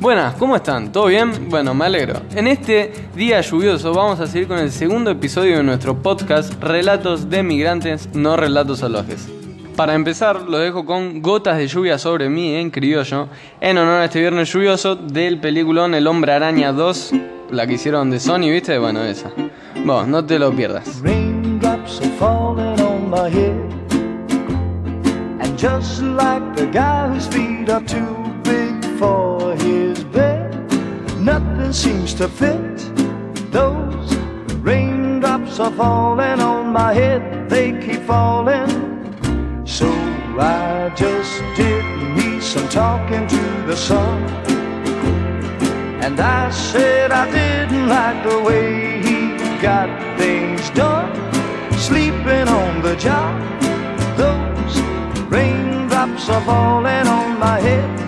Buenas, ¿cómo están? ¿Todo bien? Bueno, me alegro. En este día lluvioso vamos a seguir con el segundo episodio de nuestro podcast Relatos de Migrantes, no Relatos Salvajes. Para empezar, lo dejo con Gotas de lluvia sobre mí en criollo, en honor a este viernes lluvioso del peliculón El Hombre Araña 2, la que hicieron de Sony, ¿viste? Bueno, esa. Bueno, no te lo pierdas. Just like the guy whose feet are too for his bed, nothing seems to fit. Those raindrops are falling on my head, they keep falling. So I just did me some talking to the sun. And I said I didn't like the way he got things done. Sleeping on the job, those raindrops are falling on my head,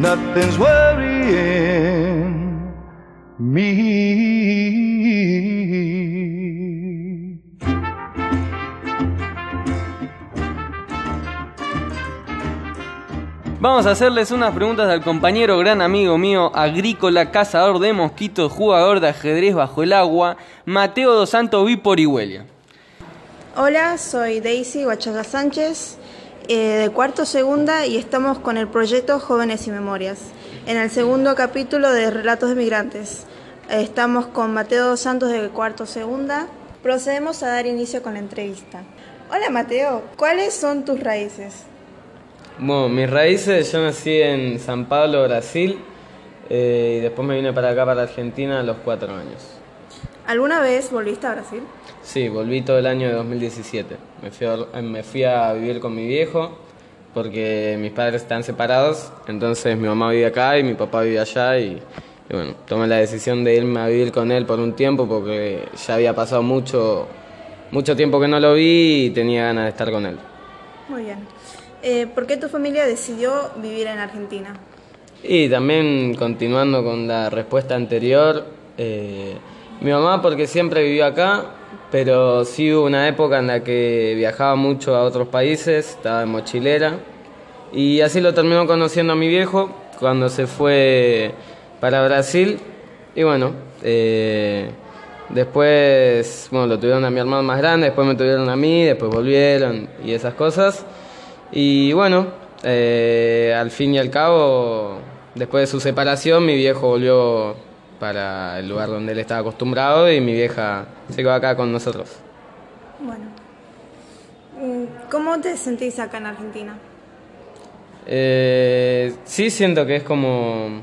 Nothing's worrying me. Vamos a hacerles unas preguntas al compañero, gran amigo mío, agrícola, cazador de mosquitos, jugador de ajedrez bajo el agua, Mateo dos Santos Viporihuelia. Hola, soy Daisy Huachaga Sánchez, eh, de cuarto segunda, y estamos con el proyecto Jóvenes y Memorias, en el segundo capítulo de Relatos de Migrantes. Estamos con Mateo Santos de cuarto segunda. Procedemos a dar inicio con la entrevista. Hola Mateo, ¿cuáles son tus raíces? Bueno, mis raíces, yo nací en San Pablo, Brasil, eh, y después me vine para acá, para Argentina, a los cuatro años. ¿Alguna vez volviste a Brasil? Sí, volví todo el año de 2017. Me fui, a, me fui a vivir con mi viejo porque mis padres están separados, entonces mi mamá vive acá y mi papá vive allá y, y bueno, tomé la decisión de irme a vivir con él por un tiempo porque ya había pasado mucho, mucho tiempo que no lo vi y tenía ganas de estar con él. Muy bien. Eh, ¿Por qué tu familia decidió vivir en Argentina? Y también continuando con la respuesta anterior, eh, mi mamá porque siempre vivió acá, pero sí hubo una época en la que viajaba mucho a otros países, estaba en mochilera, y así lo terminó conociendo a mi viejo cuando se fue para Brasil, y bueno, eh, después, bueno, lo tuvieron a mi hermano más grande, después me tuvieron a mí, después volvieron y esas cosas. Y bueno, eh, al fin y al cabo, después de su separación, mi viejo volvió para el lugar donde él estaba acostumbrado y mi vieja se quedó acá con nosotros. Bueno. Mm, ¿Cómo te sentís acá en Argentina? Eh, sí siento que es como,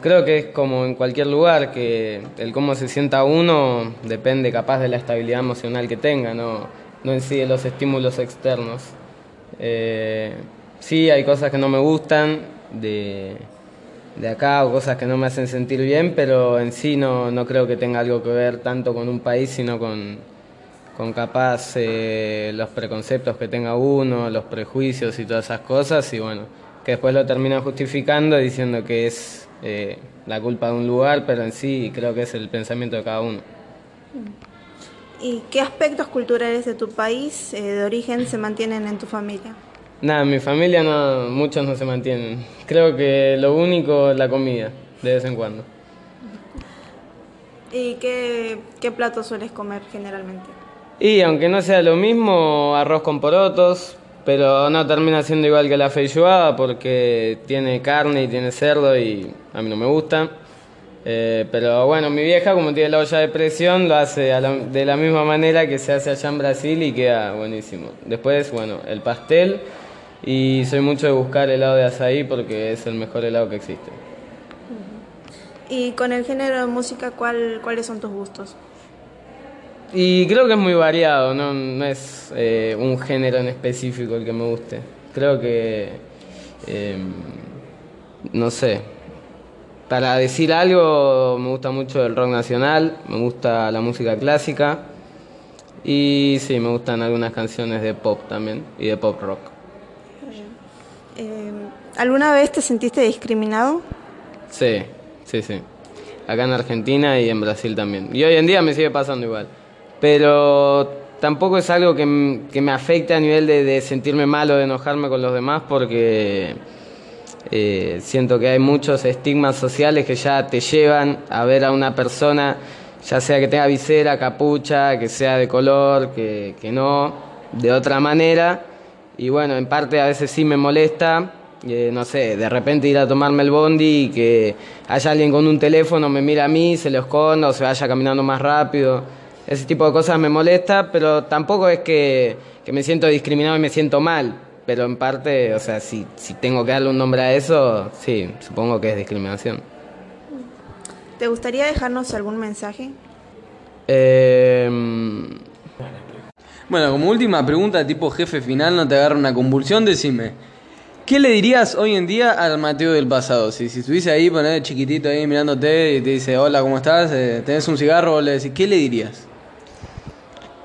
creo que es como en cualquier lugar, que el cómo se sienta uno depende capaz de la estabilidad emocional que tenga, no, no en sí de los estímulos externos. Eh, sí, hay cosas que no me gustan de, de acá o cosas que no me hacen sentir bien, pero en sí no, no creo que tenga algo que ver tanto con un país, sino con, con capaz eh, los preconceptos que tenga uno, los prejuicios y todas esas cosas, y bueno, que después lo terminan justificando diciendo que es eh, la culpa de un lugar, pero en sí creo que es el pensamiento de cada uno. ¿Y qué aspectos culturales de tu país eh, de origen se mantienen en tu familia? Nada, en mi familia no, muchos no se mantienen. Creo que lo único es la comida, de vez en cuando. ¿Y qué, qué platos sueles comer generalmente? Y aunque no sea lo mismo, arroz con porotos, pero no termina siendo igual que la feijoada porque tiene carne y tiene cerdo y a mí no me gusta. Eh, pero bueno, mi vieja, como tiene la olla de presión, lo hace la- de la misma manera que se hace allá en Brasil y queda buenísimo. Después, bueno, el pastel y soy mucho de buscar helado de azaí porque es el mejor helado que existe. ¿Y con el género de música, ¿cuál, cuáles son tus gustos? Y creo que es muy variado, no, no es eh, un género en específico el que me guste. Creo que, eh, no sé, para decir algo me gusta mucho el rock nacional, me gusta la música clásica y sí, me gustan algunas canciones de pop también y de pop rock. ¿Alguna vez te sentiste discriminado? Sí, sí, sí. Acá en Argentina y en Brasil también. Y hoy en día me sigue pasando igual. Pero tampoco es algo que, que me afecte a nivel de, de sentirme mal o de enojarme con los demás porque eh, siento que hay muchos estigmas sociales que ya te llevan a ver a una persona, ya sea que tenga visera, capucha, que sea de color, que, que no, de otra manera. Y bueno, en parte a veces sí me molesta, eh, no sé, de repente ir a tomarme el bondi y que haya alguien con un teléfono, me mira a mí, se lo esconda o se vaya caminando más rápido. Ese tipo de cosas me molesta, pero tampoco es que, que me siento discriminado y me siento mal. Pero en parte, o sea, si, si tengo que darle un nombre a eso, sí, supongo que es discriminación. ¿Te gustaría dejarnos algún mensaje? Eh, Bueno, como última pregunta, tipo jefe final, no te agarra una convulsión, decime. ¿Qué le dirías hoy en día al Mateo del pasado? Si, si estuviese ahí, poner chiquitito ahí mirándote y te dice, hola, ¿cómo estás? Eh, ¿Tenés un cigarro? Le decís, ¿qué le dirías?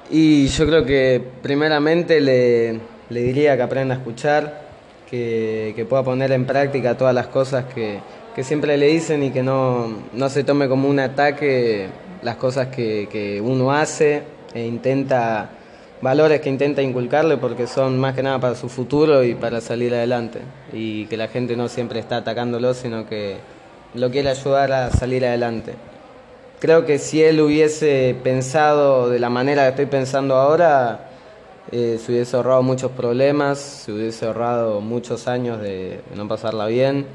Y yo creo que primeramente le, le diría que aprenda a escuchar, que, que pueda poner en práctica todas las cosas que, que siempre le dicen y que no, no se tome como un ataque las cosas que, que uno hace e intenta, valores que intenta inculcarle porque son más que nada para su futuro y para salir adelante. Y que la gente no siempre está atacándolo, sino que lo quiere ayudar a salir adelante. Creo que si él hubiese pensado de la manera que estoy pensando ahora, eh, se hubiese ahorrado muchos problemas, se hubiese ahorrado muchos años de, no pasarla bien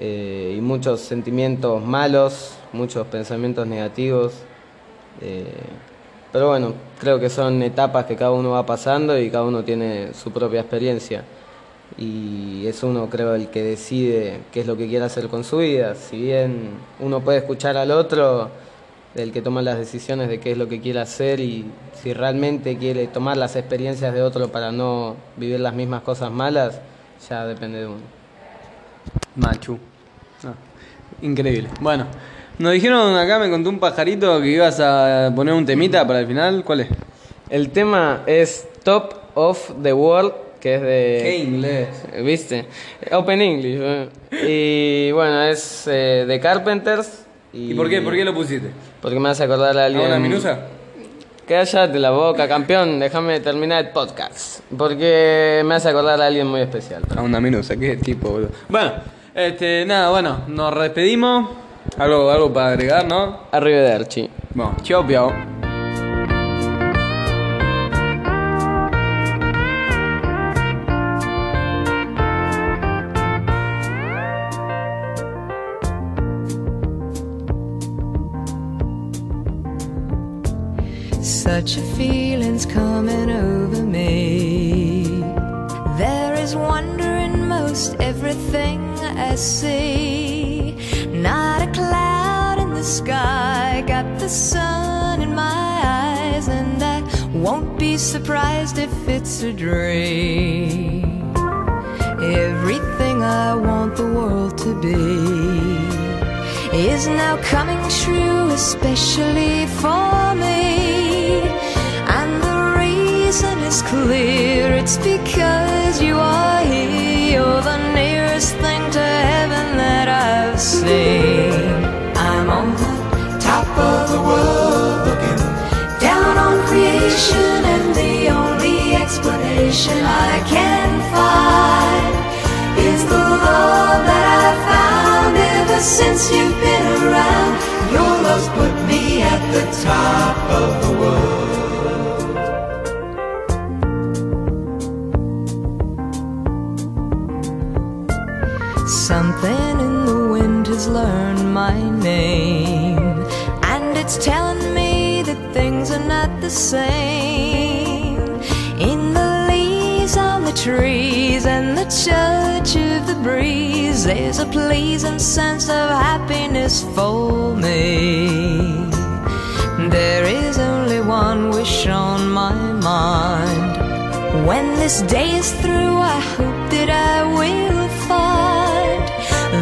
eh, y muchos sentimientos malos, muchos pensamientos negativos. eh, pero bueno, creo que son etapas que cada uno va pasando y cada uno tiene su propia experiencia. Y es uno, creo, el que decide qué es lo que quiere hacer con su vida. Si bien uno puede escuchar al otro, el que toma las decisiones de qué es lo que quiere hacer y si realmente quiere tomar las experiencias de otro para no vivir las mismas cosas malas, ya depende de uno. Machu. Ah, increíble. Bueno, nos dijeron acá, me contó un pajarito que ibas a poner un temita para el final. ¿Cuál es? El tema es Top of the World, que es de... ¿Qué inglés? ¿Viste? Open English. eh. Y bueno, es eh, de Carpenters. ¿Y por qué? ¿Por qué lo pusiste? Porque me hace acordar a ¿A alguien... una minusa? Cállate la boca, campeón. Déjame terminar el podcast. Porque me hace acordar a alguien muy especial. A una minusa, qué tipo, boludo. Bueno, este, nada, bueno, nos despedimos. Algo, algo para agregar, ¿no? Arrivederci. Bueno, chao, chao. Such a feeling's coming over me. There is wonder in most everything I see. Sky, got the sun in my eyes, and I won't be surprised if it's a dream. Everything I want the world to be is now coming true, especially for me. And the reason is clear, it's because you are here. You're the nearest thing to heaven that I've seen. Explanation I can find is the love that I've found ever since you've been around. Your love's put me at the top of the world. Something in the wind has learned my name, and it's telling me that things are not the same. The trees and the touch of the breeze, there's a pleasing sense of happiness for me. There is only one wish on my mind. When this day is through, I hope that I will find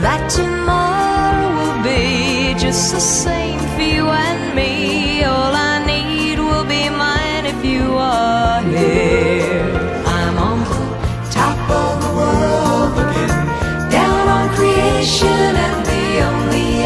that tomorrow will be just the same for you and me. All I need will be mine if you are here.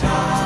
time.